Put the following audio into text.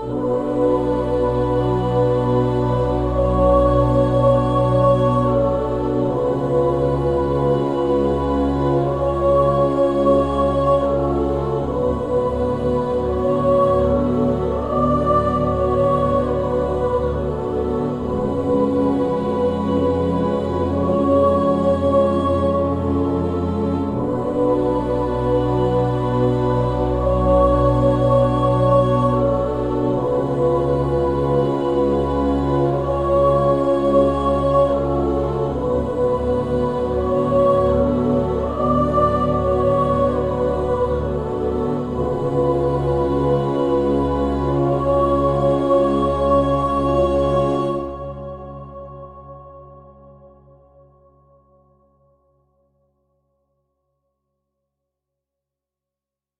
Oh.